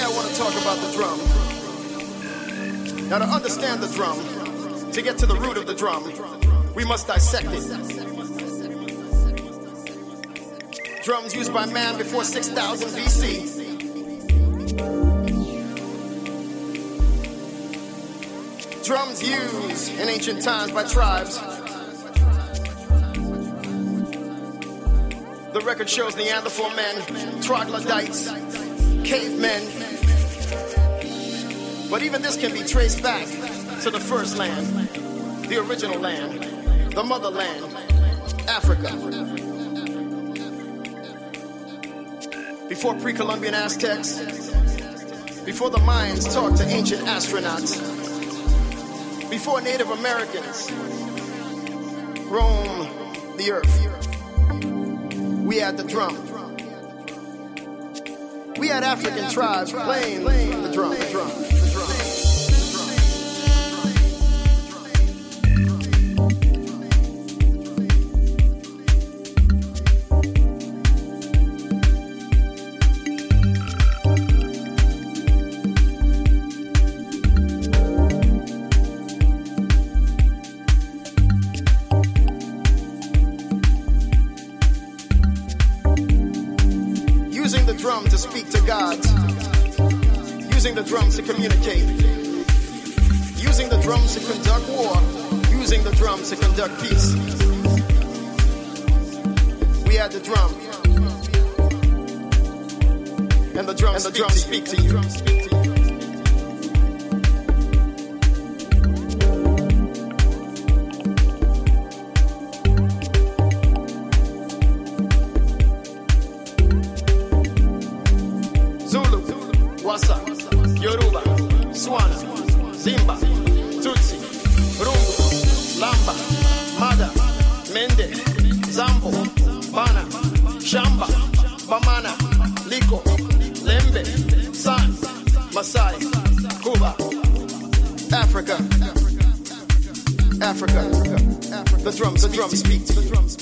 talk about the drum. Now, to understand the drum, to get to the root of the drum, we must dissect it. Drums used by man before 6000 BC. Drums used in ancient times by tribes. The record shows Neanderthal men, troglodytes, cavemen. But even this can be traced back to the first land, the original land, the motherland, Africa. Before pre Columbian Aztecs, before the Mayans talked to ancient astronauts, before Native Americans roam the earth, we had the drum. We had African tribes playing the drum. The drum. The drum. Yoruba, Swana, Zimba, Tutsi, Rungu, Lamba, Mada, Mende, Zambo, Bana, Shamba, Bamana, Liko, Lembe, San, Masai, Cuba, Africa, Africa, the drums, the drums speak, the drums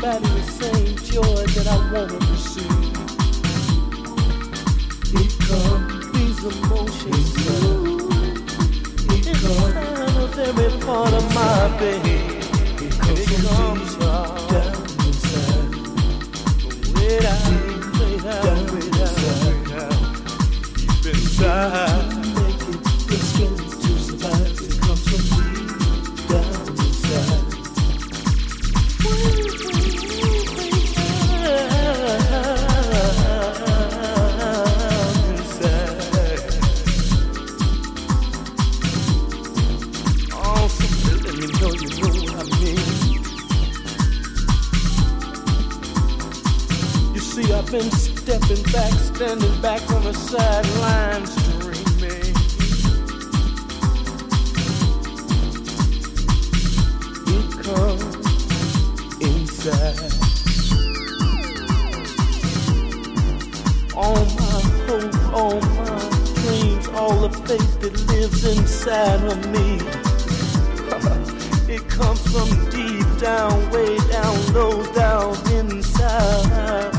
matter of same joy that I want faith that lives inside of me. it comes from deep down, way down, low down inside.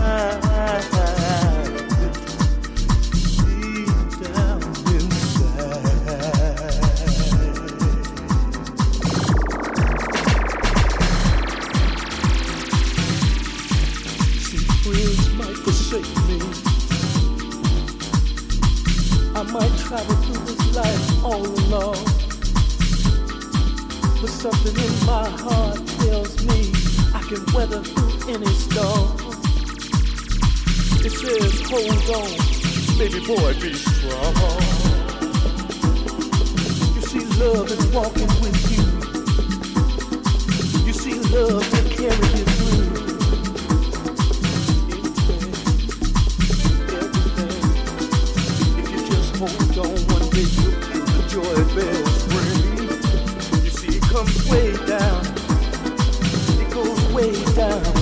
forsake me I might travel through this life all alone. But something in my heart tells me I can weather through any storm. It says, hold on, baby boy, be strong. You see, love is walking with you. You see, love will carry you. hold on one day you'll till the joy bells ring. You see, it comes way down. It goes way down.